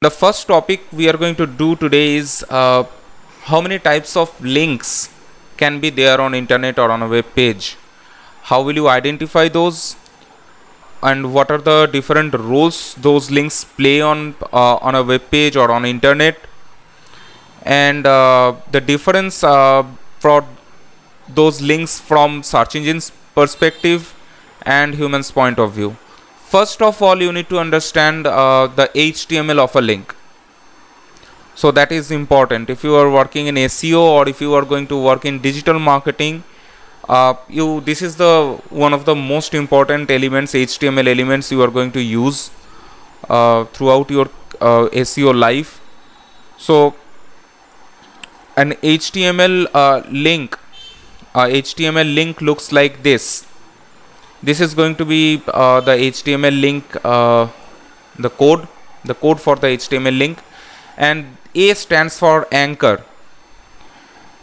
The first topic we are going to do today is uh, how many types of links can be there on internet or on a web page. How will you identify those? And what are the different roles those links play on uh, on a web page or on internet? And uh, the difference uh, for those links from search engines perspective and humans point of view first of all you need to understand uh, the HTML of a link. So that is important. If you are working in SEO or if you are going to work in digital marketing uh, you this is the one of the most important elements HTML elements you are going to use uh, throughout your uh, SEO life. So an HTML uh, link HTML link looks like this this is going to be uh, the HTML link uh, the code the code for the HTML link. And A stands for anchor.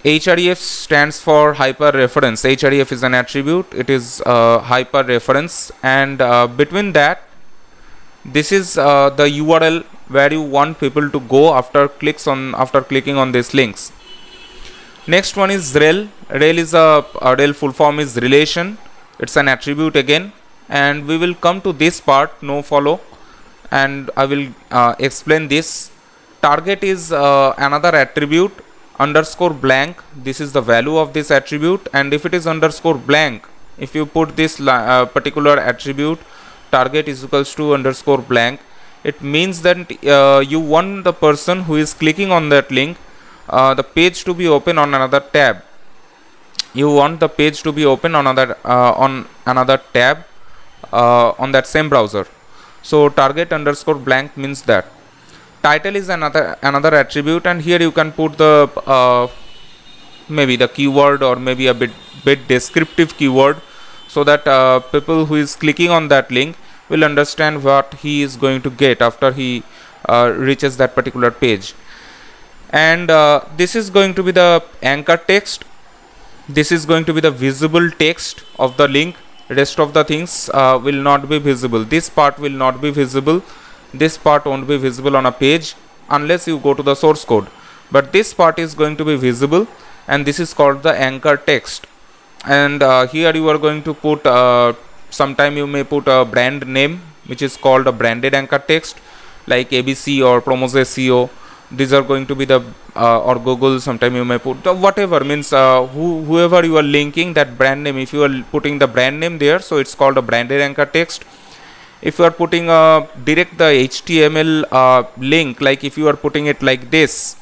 Href stands for hyper reference. Href is an attribute. It is uh, hyper reference. And uh, between that this is uh, the url where you want people to go after clicks on after clicking on these links. Next one is rel. Rel is a, a rel full form is relation it's an attribute again. And we will come to this part no follow. And I will uh, explain this. Target is uh, another attribute underscore blank. This is the value of this attribute. And if it is underscore blank if you put this uh, particular attribute target is equals to underscore blank it means that uh, you want the person who is clicking on that link uh, the page to be open on another tab you want the page to be open on another uh, on another tab uh, on that same browser. So target underscore blank means that. Title is another another attribute and here you can put the uh, maybe the keyword or maybe a bit bit descriptive keyword so that uh, people who is clicking on that link will understand what he is going to get after he uh, reaches that particular page. And uh, this is going to be the anchor text this is going to be the visible text of the link. Rest of the things uh, will not be visible. This part will not be visible. This part won't be visible on a page unless you go to the source code. But this part is going to be visible and this is called the anchor text. And uh, here you are going to put uh, sometime you may put a brand name which is called a branded anchor text like abc or promos seo these are going to be the uh, or google sometime you may put the whatever means uh, who, whoever you are linking that brand name if you are putting the brand name there so it's called a branded anchor text. If you are putting a direct the html uh, link like if you are putting it like this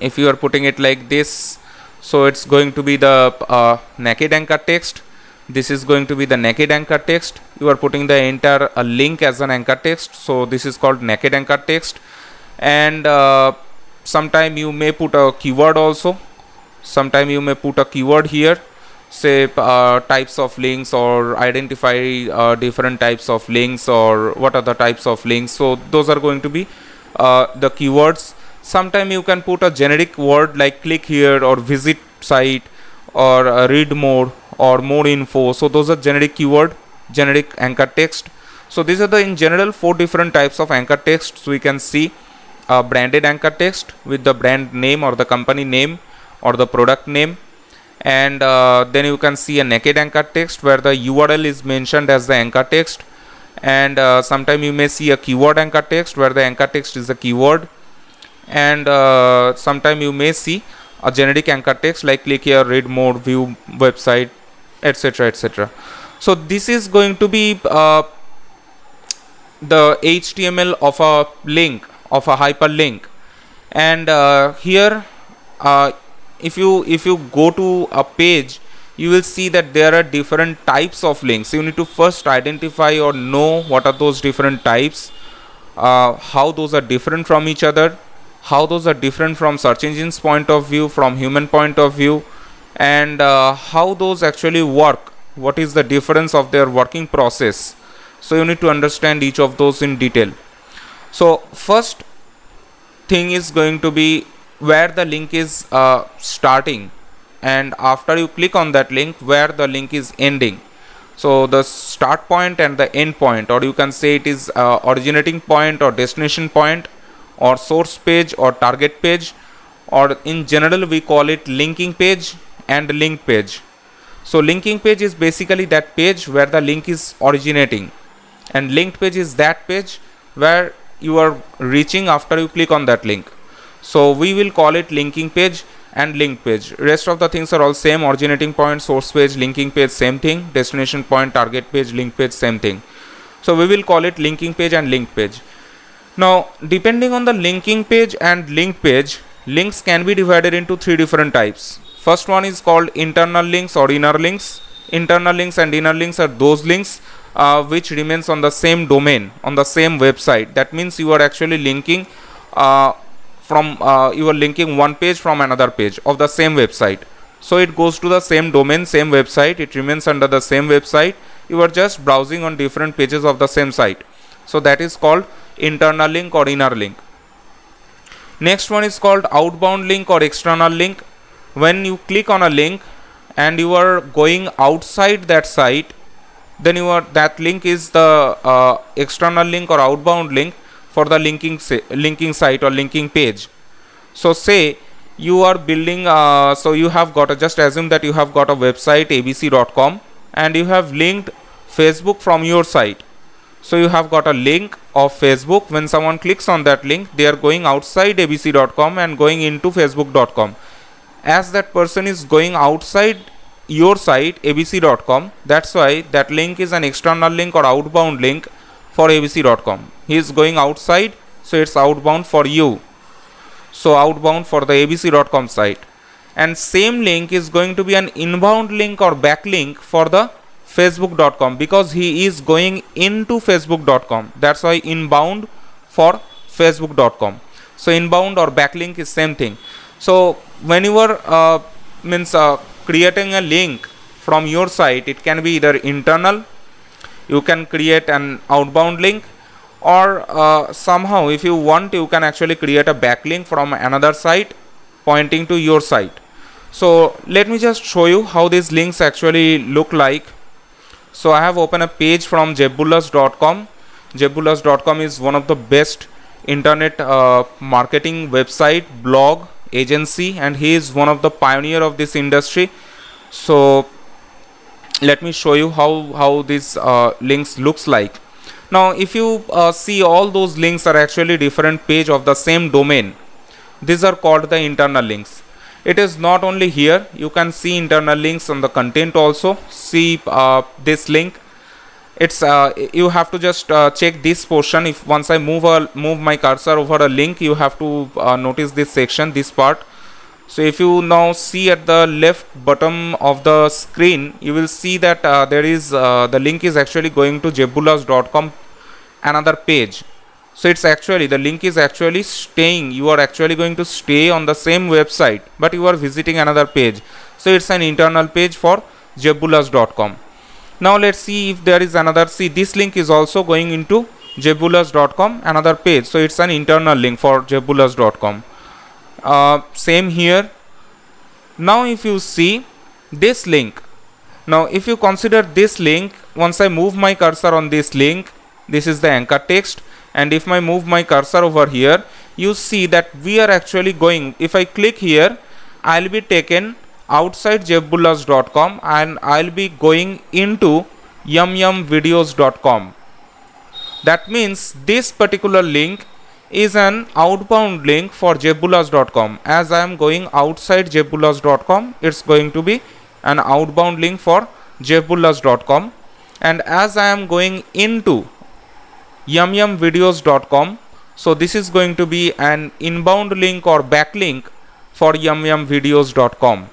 if you are putting it like this so it's going to be the uh, naked anchor text. This is going to be the naked anchor text. You are putting the entire uh, link as an anchor text so this is called naked anchor text and uh, sometime you may put a keyword also. Sometime you may put a keyword here. Say uh, types of links or identify uh, different types of links or what are the types of links. So those are going to be uh, the keywords. Sometime you can put a generic word like click here or visit site or uh, read more or more info. So those are generic keyword generic anchor text. So these are the in general four different types of anchor texts we can see a branded anchor text with the brand name or the company name or the product name. And uh, then you can see a naked anchor text where the URL is mentioned as the anchor text. And uh, sometime you may see a keyword anchor text where the anchor text is a keyword. And uh, sometime you may see a generic anchor text like click here read more view website etc etc so this is going to be uh, the HTML of a link of a hyperlink. And uh, here uh, if you if you go to a page you will see that there are different types of links. You need to first identify or know what are those different types uh, how those are different from each other how those are different from search engines point of view from human point of view and uh, how those actually work. What is the difference of their working process? So you need to understand each of those in detail so first thing is going to be where the link is uh, starting. And after you click on that link where the link is ending. So the start point and the end point or you can say it is uh, originating point or destination point or source page or target page or in general we call it linking page and link page. So linking page is basically that page where the link is originating. And linked page is that page where you are reaching after you click on that link. So we will call it linking page and link page. Rest of the things are all same. Originating point source page linking page same thing. Destination point target page link page same thing. So we will call it linking page and link page. Now depending on the linking page and link page links can be divided into three different types. First one is called internal links or inner links. Internal links and inner links are those links uh, which remains on the same domain on the same website. That means you are actually linking uh, from uh, you are linking one page from another page of the same website. So it goes to the same domain same website. It remains under the same website. You are just browsing on different pages of the same site. So that is called internal link or inner link. Next one is called outbound link or external link. When you click on a link and you are going outside that site then you are that link is the uh, external link or outbound link for the linking linking site or linking page. So say you are building uh, so you have got a just assume that you have got a website abc.com and you have linked facebook from your site. So you have got a link of facebook. When someone clicks on that link they are going outside abc.com and going into facebook.com as that person is going outside your site abc.com that's why that link is an external link or outbound link for abc.com he is going outside so it's outbound for you. So outbound for the abc.com site. And same link is going to be an inbound link or backlink for the facebook.com because he is going into facebook.com that's why inbound for facebook.com so inbound or backlink is same thing. So when you are uh, means uh, creating a link from your site. It can be either internal you can create an outbound link or uh, somehow if you want you can actually create a backlink from another site pointing to your site. So let me just show you how these links actually look like. So i have opened a page from jeffbullas.com jeffbullas.com is one of the best internet uh, marketing website blog agency and he is one of the pioneer of this industry. So let me show you how how this uh, links looks like. Now if you uh, see all those links are actually different page of the same domain. These are called the internal links. It is not only here. You can see internal links on the content also. See uh, this link it's uh, you have to just uh, check this portion. If once I move a move my cursor over a link you have to uh, notice this section this part. So if you now see at the left bottom of the screen you will see that uh, there is uh, the link is actually going to jeffbullas.com another page. So it's actually the link is actually staying. You are actually going to stay on the same website but you are visiting another page. So it's an internal page for jeffbullas.com now let's see if there is another see this link is also going into jeffbullas.com another page. So it's an internal link for jeffbullas.com uh, same here. Now if you see this link now if you consider this link once I move my cursor on this link this is the anchor text. And if I move my cursor over here you see that we are actually going if I click here I'll be taken outside jeffbullas.com and I'll be going into yumyumvideos.com. That means this particular link is an outbound link for jeffbullas.com. As I am going outside jeffbullas.com, it's going to be an outbound link for jeffbullas.com. And as I am going into yumyumvideos.com, so this is going to be an inbound link or backlink for yumyumvideos.com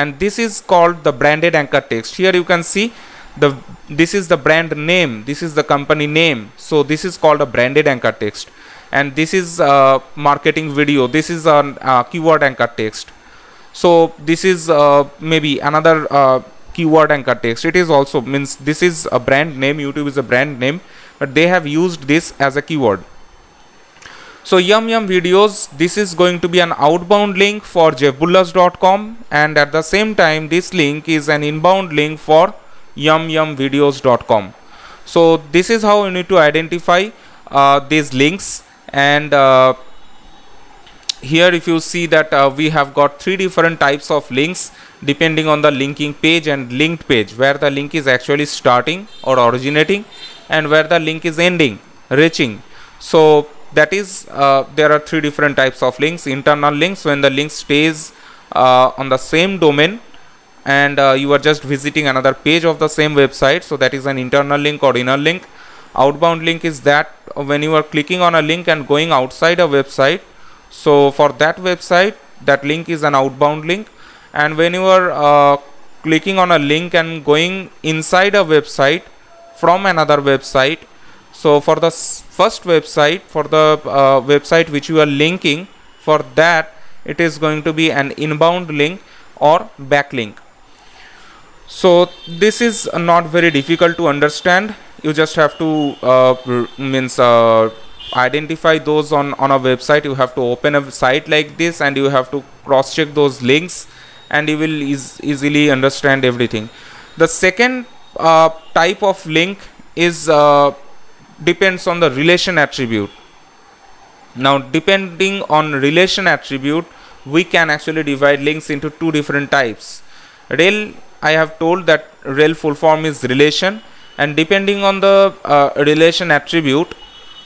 and this is called the branded anchor text. Here you can see the this is the brand name. This is the company name. So this is called a branded anchor text. And this is uh, marketing video. This is a keyword anchor text. So this is uh, maybe another uh, keyword anchor text. It is also means this is a brand name. Youtube is a brand name. But they have used this as a keyword so Yum Yum Videos, this is going to be an outbound link for jeffbullas.com and at the same time this link is an inbound link for yumyumvideos.com so this is how you need to identify uh, these links and uh, here if you see that uh, we have got three different types of links depending on the linking page and linked page where the link is actually starting or originating and where the link is ending reaching. So that is uh, there are three different types of links. Internal links when the link stays uh, on the same domain and uh, you are just visiting another page of the same website. So that is an internal link or inner link. Outbound link is that when you are clicking on a link and going outside a website. So for that website that link is an outbound link. And when you are uh, clicking on a link and going inside a website from another website so for the first website for the uh, website which you are linking for that it is going to be an inbound link or backlink. So this is not very difficult to understand. You just have to uh, means uh, identify those on on a website. You have to open a site like this and you have to cross check those links and you will eas easily understand everything. The second uh, type of link is uh, depends on the relation attribute. Now depending on relation attribute we can actually divide links into two different types. Rel i have told that rel full form is relation and depending on the uh, relation attribute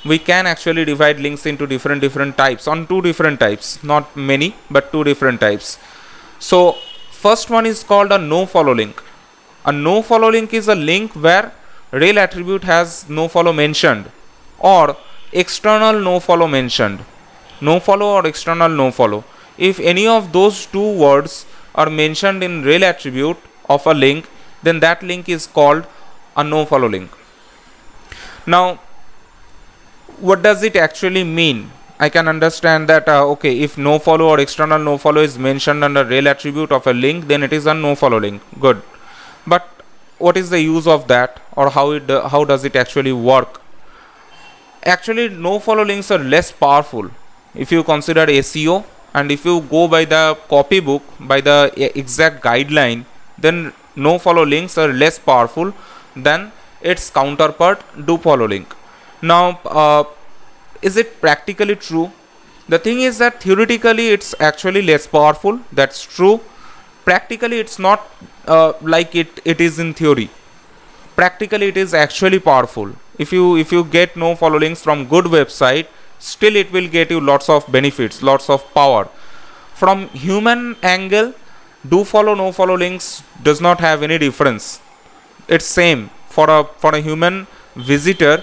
we can actually divide links into different different types on two different types not many but two different types. So first one is called a no follow link. A no follow link is a link where rel attribute has no follow mentioned or external no follow mentioned. No follow or external no follow. If any of those two words are mentioned in rel attribute of a link then that link is called a no follow link. Now what does it actually mean? I can understand that uh, okay if no follow or external no follow is mentioned under rel attribute of a link then it is a no follow link. Good. But what is the use of that or how it how does it actually work? Actually no follow links are less powerful. If you consider SEO and if you go by the copybook by the exact guideline then no follow links are less powerful than its counterpart do follow link now uh, is it practically true? The thing is that theoretically it's actually less powerful. That's true practically it's not uh, like it it is in theory. Practically it is actually powerful. If you if you get no follow links from good website still it will get you lots of benefits lots of power. From human angle do follow no follow links does not have any difference. It's same. For a for a human visitor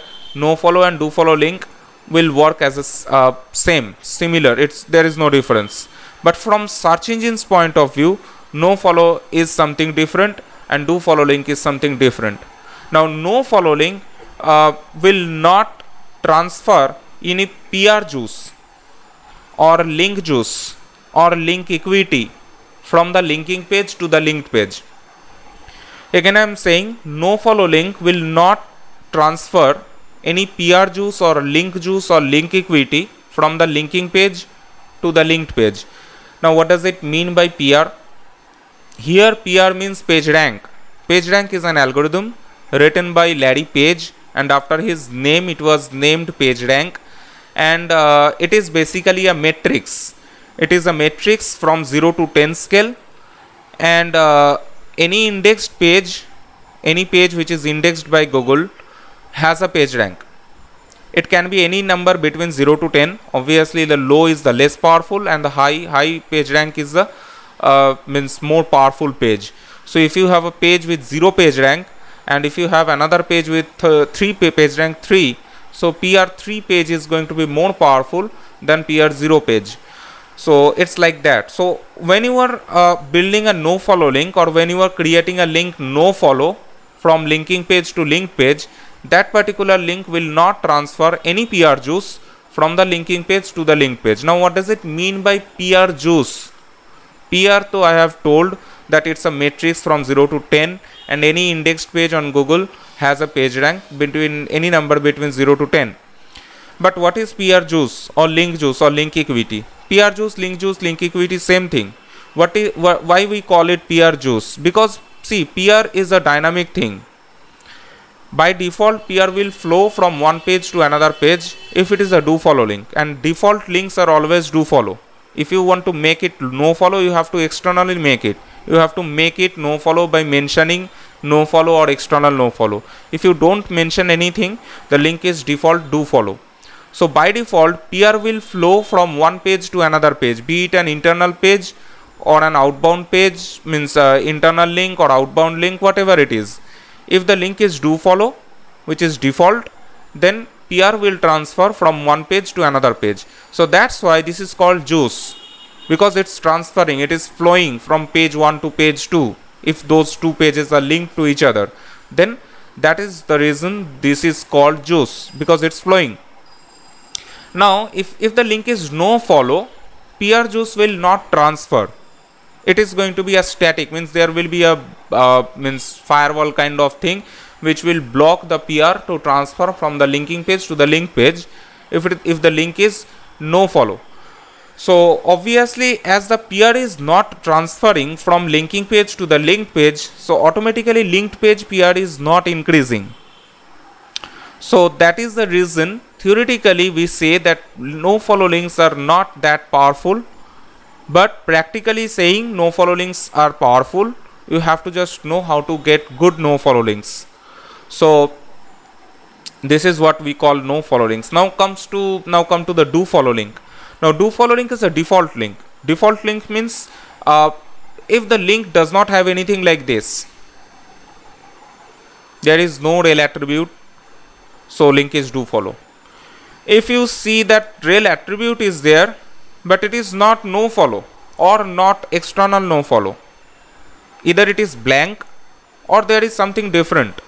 no follow and do follow link will work as a uh, same similar. It's there is no difference. But from search engine's point of view no follow is something different and do follow link is something different now no follow link uh, will not transfer any pr juice or link juice or link equity from the linking page to the linked page again i am saying no follow link will not transfer any PR juice or link juice or link equity from the linking page to the linked page. Now what does it mean by PR? Here PR means page rank. Page rank is an algorithm written by Larry Page and after his name it was named page rank and uh, it is basically a matrix. It is a matrix from 0 to 10 scale and uh, any indexed page, any page which is indexed by Google has a page rank it can be any number between 0 to 10 obviously the low is the less powerful and the high high page rank is the means more powerful page so if you have a page with 0 page rank and if you have another page with uh, 3 page rank 3 so pr3 page is going to be more powerful than pr0 page so it's like that so when you are uh, building a no follow link or when you are creating a link no follow from linking page to link page that particular link will not transfer any PR juice from the linking page to the link page. Now what does it mean by PR juice? PR though I have told that it's a matrix from 0 to 10 and any indexed page on Google has a page rank between any number between 0 to 10. But what is PR juice or link juice or link equity? PR juice, link juice, link equity same thing. What is wh why we call it PR juice? Because see PR is a dynamic thing by default PR will flow from one page to another page if it is a do follow link and default links are always do follow if you want to make it no follow you have to externally make it. You have to make it no follow by mentioning no follow or external no follow. If you don't mention anything the link is default do follow. So by default PR will flow from one page to another page be it an internal page or an outbound page means uh, internal link or outbound link whatever it is. If the link is do follow which is default then PR will transfer from one page to another page. So that's why this is called juice. Because it's transferring it is flowing from page 1 to page 2 if those two pages are linked to each other. Then that is the reason this is called juice because it's flowing. Now if if the link is no follow PR juice will not transfer. It is going to be a static means there will be a uh, means firewall kind of thing which will block the PR to transfer from the linking page to the link page if it if the link is no follow. So obviously as the PR is not transferring from linking page to the linked page so automatically linked page PR is not increasing. So that is the reason theoretically we say that no follow links are not that powerful but practically saying no follow links are powerful you have to just know how to get good no follow links so this is what we call no follow links now comes to now come to the do follow link now do follow link is a default link. Default link means uh, if the link does not have anything like this there is no rel attribute so link is do follow. If you see that rel attribute is there but it is not no follow or not external no follow. Either it is blank or there is something different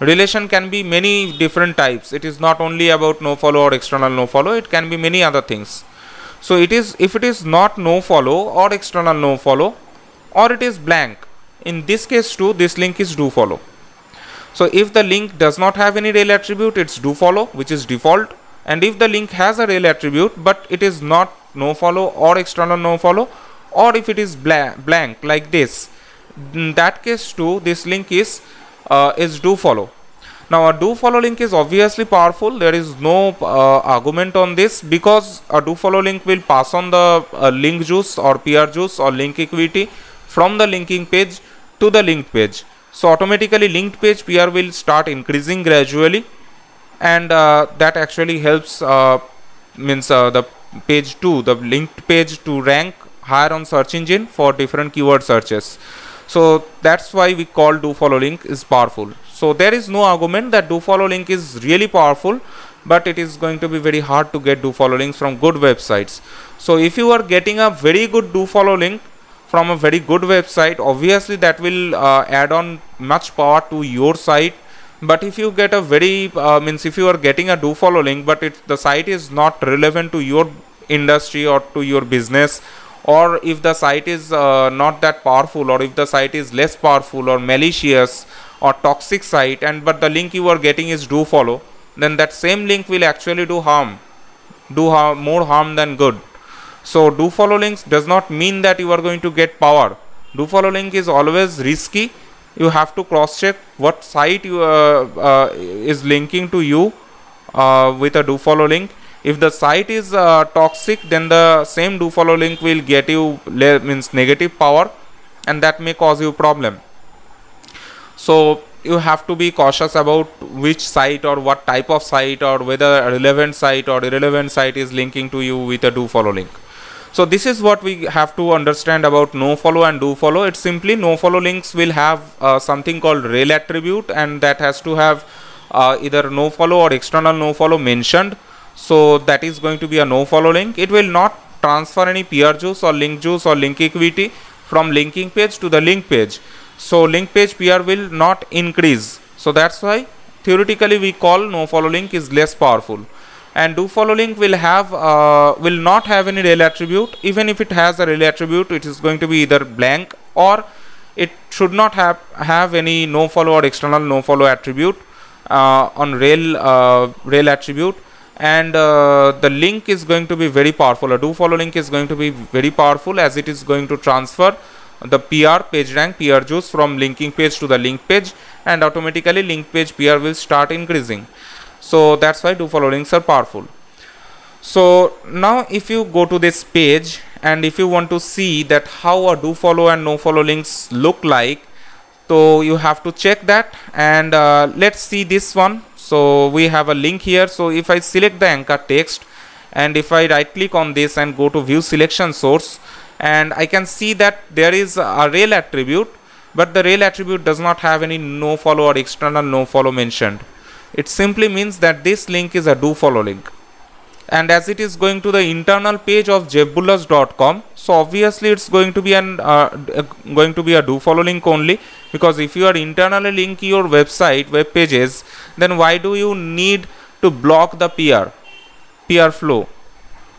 relation can be many different types. It is not only about no follow or external no follow. It can be many other things. So it is if it is not no follow or external no follow or it is blank in this case too this link is do follow. So if the link does not have any rel attribute it's do follow which is default. And if the link has a rel attribute but it is not no follow or external no follow or if it is blank, blank like this in that case too this link is uh, is do follow. Now a do follow link is obviously powerful. There is no uh, argument on this because a do follow link will pass on the uh, link juice or PR juice or link equity from the linking page to the linked page. So automatically linked page PR will start increasing gradually and uh, that actually helps uh, means uh, the page 2 the linked page to rank higher on search engine for different keyword searches so that's why we call do follow link is powerful. So there is no argument that do follow link is really powerful but it is going to be very hard to get do follow links from good websites. So if you are getting a very good do follow link from a very good website obviously that will uh, add on much power to your site. But if you get a very uh, means if you are getting a do follow link but it the site is not relevant to your industry or to your business or if the site is uh, not that powerful or if the site is less powerful or malicious or toxic site and but the link you are getting is do follow then that same link will actually do harm do more harm than good. So do follow links does not mean that you are going to get power. Do follow link is always risky. You have to cross check what site you uh, uh, is linking to you uh, with a do follow link if the site is uh, toxic then the same do follow link will get you means negative power and that may cause you problem. So you have to be cautious about which site or what type of site or whether a relevant site or irrelevant site is linking to you with a do follow link. So this is what we have to understand about no follow and do follow it's simply no follow links will have uh, something called rel attribute and that has to have uh, either no follow or external no follow mentioned so that is going to be a no follow link. It will not transfer any PR juice or link juice or link equity from linking page to the link page. So link page PR will not increase. So that's why theoretically we call no follow link is less powerful. And do follow link will have uh, will not have any rel attribute. Even if it has a rel attribute it is going to be either blank or it should not have have any no follow or external no follow attribute uh, on rel uh, rel attribute and uh, the link is going to be very powerful a do follow link is going to be very powerful as it is going to transfer the PR page rank PR juice from linking page to the link page and automatically link page PR will start increasing. So that's why do follow links are powerful. So now if you go to this page and if you want to see that how a do follow and no follow links look like so you have to check that and uh, let's see this one so we have a link here. So if I select the anchor text and if I right click on this and go to view selection source and I can see that there is a rel attribute but the rel attribute does not have any no follow or external no follow mentioned. It simply means that this link is a do follow link and as it is going to the internal page of jeffbullas.com so obviously it's going to be an uh, going to be a do follow link only. Because if you are internally linking your website web pages then why do you need to block the PR PR flow?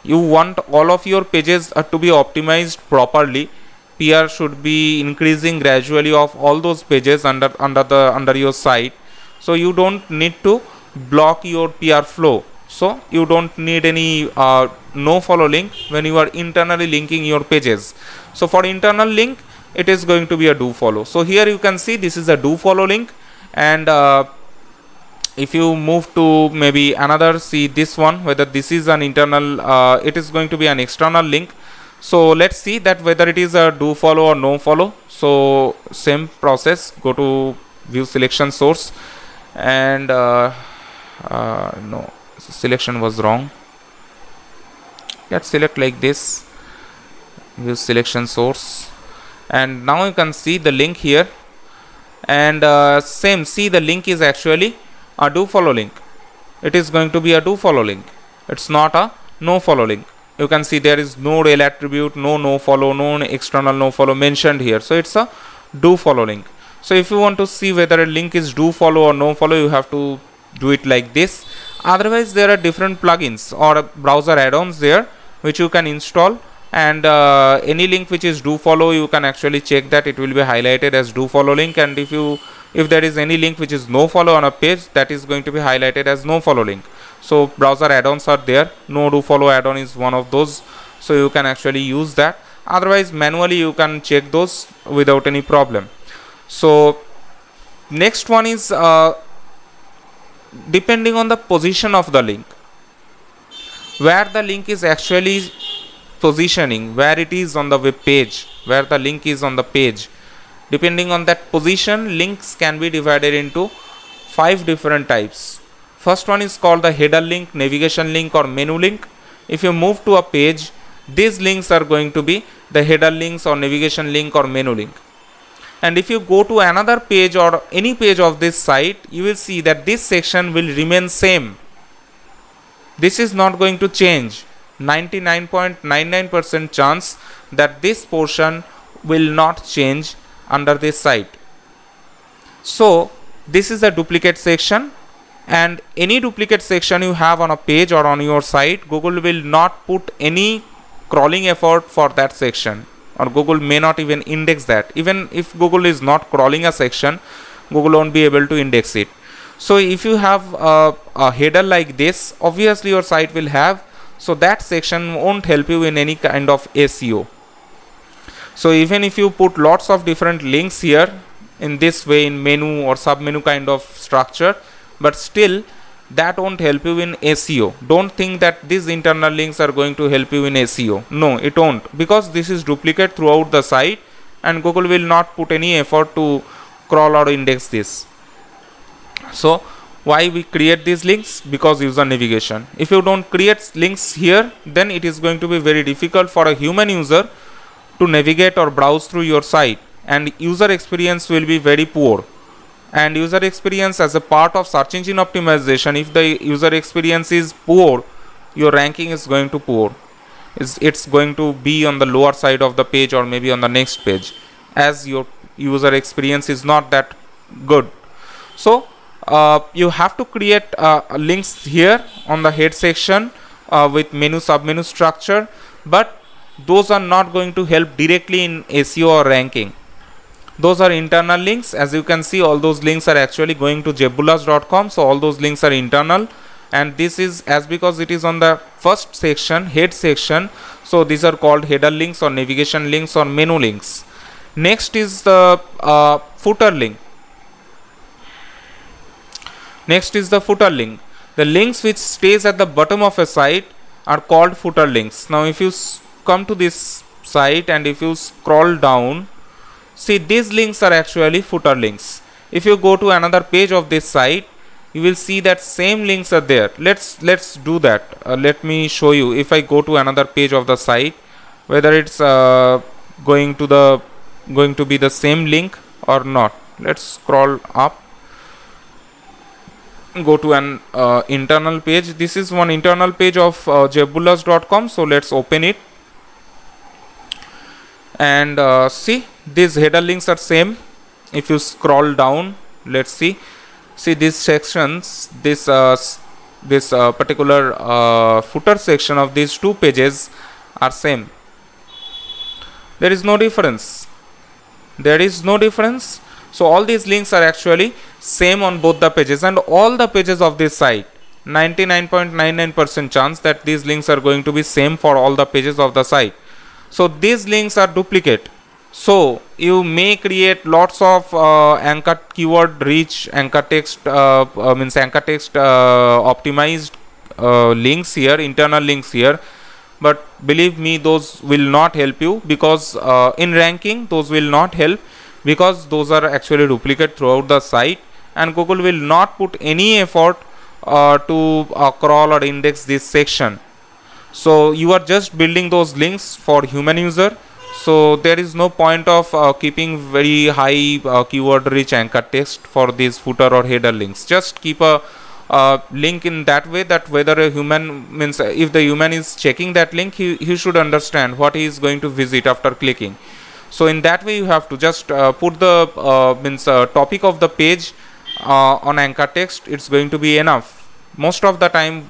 You want all of your pages uh, to be optimized properly. PR should be increasing gradually of all those pages under under the under your site. So you don't need to block your PR flow so you don't need any uh, no follow link. When you are internally linking your pages. So for internal link it is going to be a do follow. So here you can see this is a do follow link. And uh, if you move to maybe another see this one whether this is an internal uh, it is going to be an external link. So let's see that whether it is a do follow or no follow. So same process. Go to view selection source. And uh, uh, no selection was wrong. Let's select like this view selection source. And now you can see the link here. And uh, same see the link is actually a do follow link. It is going to be a do follow link. It's not a no follow link. You can see there is no rel attribute no no follow no external no follow mentioned here. So it's a do follow link. So if you want to see whether a link is do follow or no follow you have to do it like this. Otherwise there are different plugins or browser add-ons there which you can install. And uh, any link which is do follow you can actually check that. It will be highlighted as do follow link. And if you if there is any link which is no follow on a page that is going to be highlighted as no follow link. So browser add-ons are there. No do follow add-on is one of those. So you can actually use that. Otherwise manually you can check those without any problem. So next one is uh, depending on the position of the link. Where the link is actually positioning where it is on the web page where the link is on the page. Depending on that position links can be divided into five different types. First one is called the header link navigation link or menu link. If you move to a page these links are going to be the header links or navigation link or menu link and if you go to another page or any page of this site you will see that this section will remain same. This is not going to change. 99.99% chance that this portion will not change under this site. So this is a duplicate section and any duplicate section you have on a page or on your site google will not put any crawling effort for that section or Google may not even index that. Even if Google is not crawling a section, Google won't be able to index it. So if you have a, a header like this, obviously your site will have, so that section won't help you in any kind of SEO. So even if you put lots of different links here in this way in menu or sub menu kind of structure, but still that won't help you in SEO. Don't think that these internal links are going to help you in SEO. No, it won't because this is duplicate throughout the site and Google will not put any effort to crawl or index this. So why we create these links? Because user navigation. If you don't create links here, then it is going to be very difficult for a human user to navigate or browse through your site and user experience will be very poor and user experience as a part of search engine optimization. If the user experience is poor your ranking is going to poor. It's, it's going to be on the lower side of the page or maybe on the next page as your user experience is not that good. So uh, you have to create uh, links here on the head section uh, with menu submenu structure but those are not going to help directly in SEO or ranking those are internal links. As you can see all those links are actually going to jeffbullas.com so all those links are internal. And this is as because it is on the first section head section. So these are called header links or navigation links or menu links. Next is the uh, footer link. Next is the footer link. The links which stays at the bottom of a site are called footer links. Now if you come to this site and if you scroll down see these links are actually footer links. If you go to another page of this site you will see that same links are there. Let's let's do that. Uh, let me show you. If i go to another page of the site whether it's uh, going to the going to be the same link or not. Let's scroll up. Go to an uh, internal page. This is one internal page of uh, so let's open it and uh, see these header links are same. If you scroll down let's see. See these sections this uh, this uh, particular uh, footer section of these two pages are same. There is no difference. There is no difference. So all these links are actually same on both the pages. And all the pages of this site 99.99% chance that these links are going to be same for all the pages of the site so these links are duplicate. So you may create lots of uh, anchor keyword rich anchor text uh, uh, means anchor text uh, optimized uh, links here internal links here. But believe me those will not help you because uh, in ranking those will not help because those are actually duplicate throughout the site. And google will not put any effort to crawl or index this section so you are just building those links for human user. So there is no point of uh, keeping very high uh, keyword rich anchor text for these footer or header links. Just keep a uh, link in that way that whether a human means if the human is checking that link he, he should understand what he is going to visit after clicking. So in that way you have to just uh, put the uh, means uh, topic of the page on anchor text. It's going to be enough. Most of the time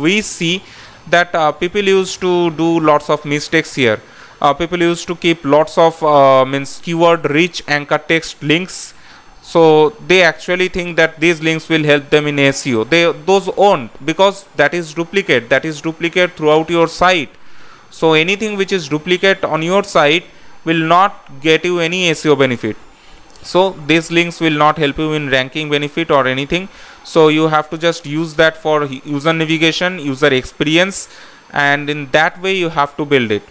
we see that people used to do lots of mistakes here. Uh, people used to keep lots of uh, means keyword rich anchor text links. So they actually think that these links will help them in SEO they those won't because that is duplicate. That is duplicate throughout your site. So anything which is duplicate on your site will not get you any SEO benefit. So these links will not help you in ranking benefit or anything so you have to just use that for user navigation user experience and in that way you have to build it.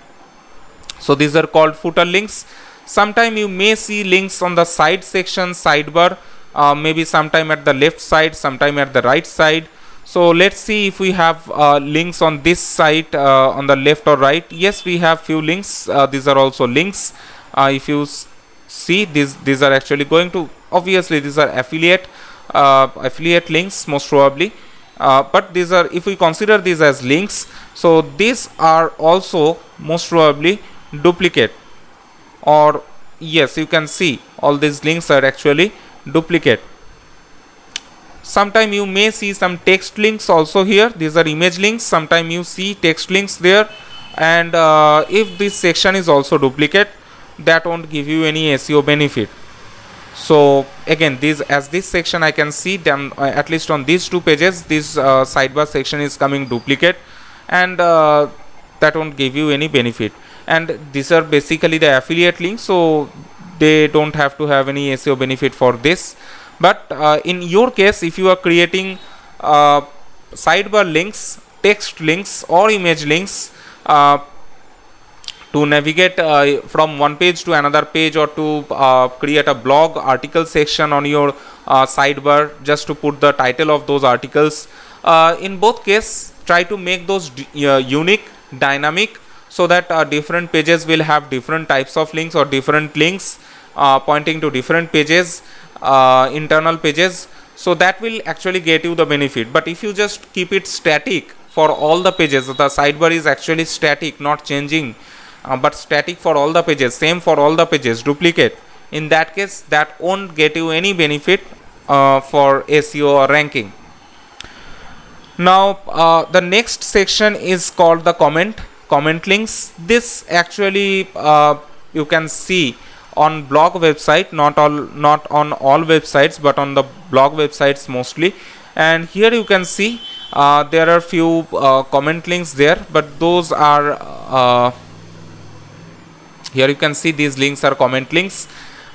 So these are called footer links. Sometime you may see links on the side section sidebar uh, maybe sometime at the left side sometime at the right side. So let's see if we have uh, links on this side uh, on the left or right. Yes we have few links. Uh, these are also links. Uh, if you see these these are actually going to obviously these are affiliate affiliate links most probably. But these are if we consider these as links so these are also most probably duplicate. Or yes you can see all these links are actually duplicate. Sometime you may see some text links also here. These are image links. Sometime you see text links there. And uh, if this section is also duplicate that won't give you any SEO benefit so again this as this section I can see them uh, at least on these two pages this uh, sidebar section is coming duplicate and uh, that won't give you any benefit. And these are basically the affiliate links so they don't have to have any SEO benefit for this. But uh, in your case if you are creating uh, sidebar links text links or image links uh, to navigate uh, from one page to another page or to uh, create a blog article section on your uh, sidebar just to put the title of those articles. In both case try to make those unique dynamic so that uh, different pages will have different types of links or different links uh, pointing to different pages uh, internal pages. So that will actually get you the benefit. But if you just keep it static for all the pages the sidebar is actually static not changing uh, but static for all the pages same for all the pages duplicate. In that case that won't get you any benefit uh, for SEO or ranking. Now uh, the next section is called the comment comment links. This actually uh, you can see on blog website not all not on all websites but on the blog websites mostly. And here you can see uh, there are few uh, comment links there but those are uh, here you can see these links are comment links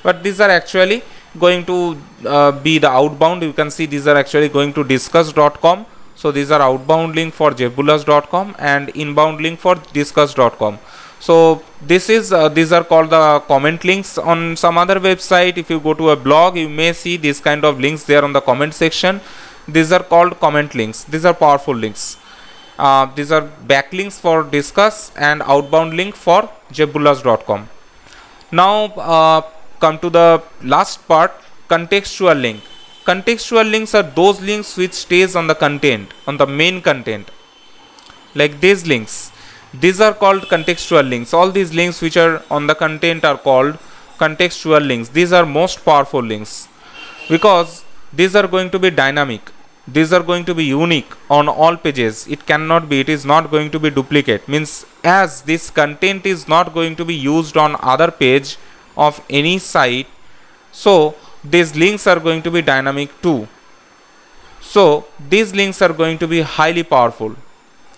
but these are actually going to uh, be the outbound. You can see these are actually going to disqus.com so these are outbound link for jeffbullas.com and inbound link for disqus.com so this is uh, these are called the comment links. On some other website if you go to a blog you may see these kind of links there on the comment section. These are called comment links. These are powerful links uh, these are backlinks for disqus and outbound link for jeffbullas.com now uh, come to the last part contextual link. Contextual links are those links which stays on the content on the main content. Like these links. These are called contextual links. All these links which are on the content are called contextual links. These are most powerful links because these are going to be dynamic these are going to be unique on all pages. It cannot be it is not going to be duplicate. Means as this content is not going to be used on other page of any site so these links are going to be dynamic too. So these links are going to be highly powerful.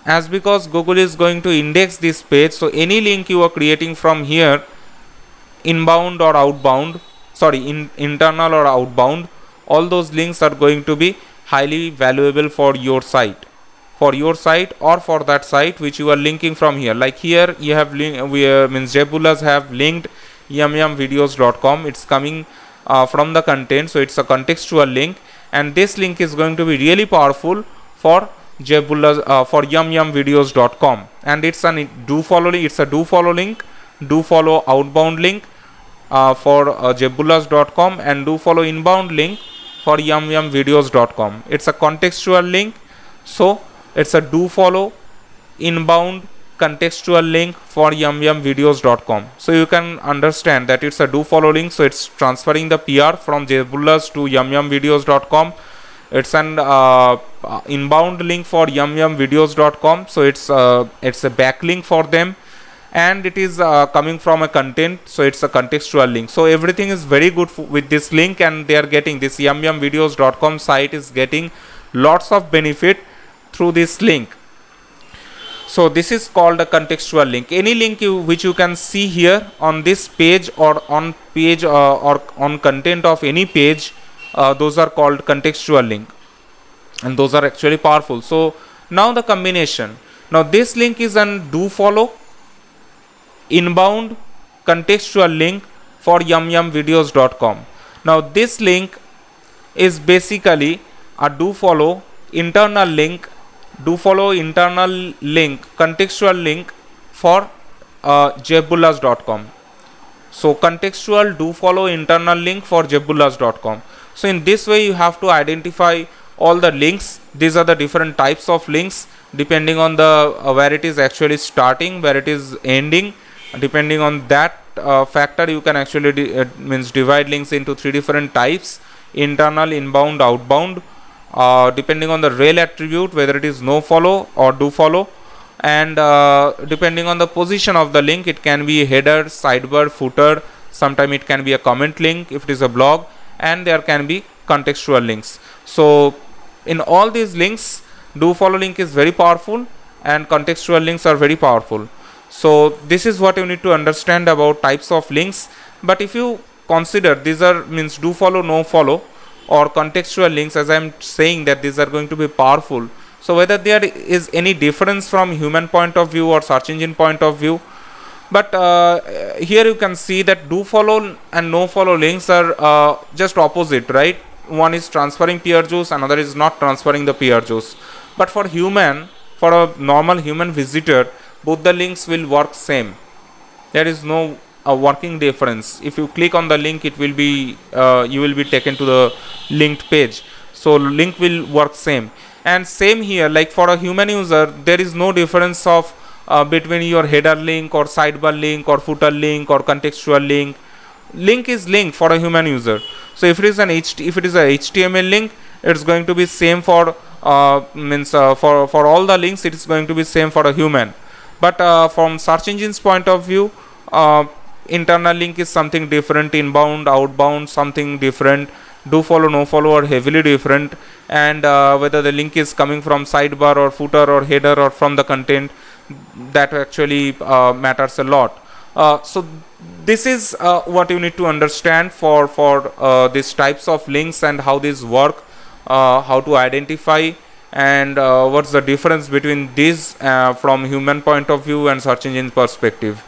As because google is going to index this page so any link you are creating from here inbound or outbound sorry in internal or outbound all those links are going to be highly valuable for your site. For your site or for that site which you are linking from here. Like here you have link we uh, means jeffbullas have linked yumyumvideos.com it's coming uh, from the content so it's a contextual link. And this link is going to be really powerful for jeffbullas uh, for yumyumvideos.com and it's an do follow it's a do follow link do follow outbound link uh, for uh, jeffbullas.com and do follow inbound link for yumyumvideos.com it's a contextual link. So it's a do follow inbound contextual link for yumyumvideos.com so you can understand that it's a do follow link. So it's transferring the pr from jeffbullas to yumyumvideos.com it's an uh, uh, inbound link for yumyumvideos.com so it's uh, it's a backlink for them and it is uh, coming from a content so it's a contextual link. So everything is very good with this link and they are getting this yumyumvideos.com site is getting lots of benefit through this link. So this is called a contextual link. Any link you, which you can see here on this page or on page uh, or on content of any page uh, those are called contextual link. And those are actually powerful. So now the combination. Now this link is an do follow inbound contextual link for yumyumvideos.com now this link is basically a do follow internal link do follow internal link contextual link for uh, so contextual do follow internal link for jeffbullas.com so in this way you have to identify all the links. These are the different types of links depending on the uh, where it is actually starting where it is ending depending on that uh, factor you can actually di uh, means divide links into three different types internal inbound outbound. Uh, depending on the rel attribute whether it is no follow or do follow. And uh, depending on the position of the link it can be header sidebar footer. Sometime it can be a comment link if it is a blog. And there can be contextual links. So in all these links do follow link is very powerful and contextual links are very powerful so this is what you need to understand about types of links but if you consider these are means do follow no follow or contextual links as I'm saying that these are going to be powerful. So whether there is any difference from human point of view or search engine point of view. But uh, here you can see that do follow and no follow links are uh, just opposite, right? One is transferring PR juice, another is not transferring the PR juice. But for human, for a normal human visitor, both the links will work same. There is no a working difference. If you click on the link it will be uh, you will be taken to the linked page. So link will work same. And same here like for a human user there is no difference of uh, between your header link or sidebar link or footer link or contextual link. Link is link for a human user. So if it is an HT, if it is a html link it's going to be same for uh, means uh, for for all the links it is going to be same for a human but uh, from search engines point of view uh, internal link is something different inbound outbound something different do follow no follow are heavily different. And uh, whether the link is coming from sidebar or footer or header or from the content that actually uh, matters a lot. Uh, so this is uh, what you need to understand for for these types of links and how these work how to identify and uh, what's the difference between these uh, from human point of view and search engine perspective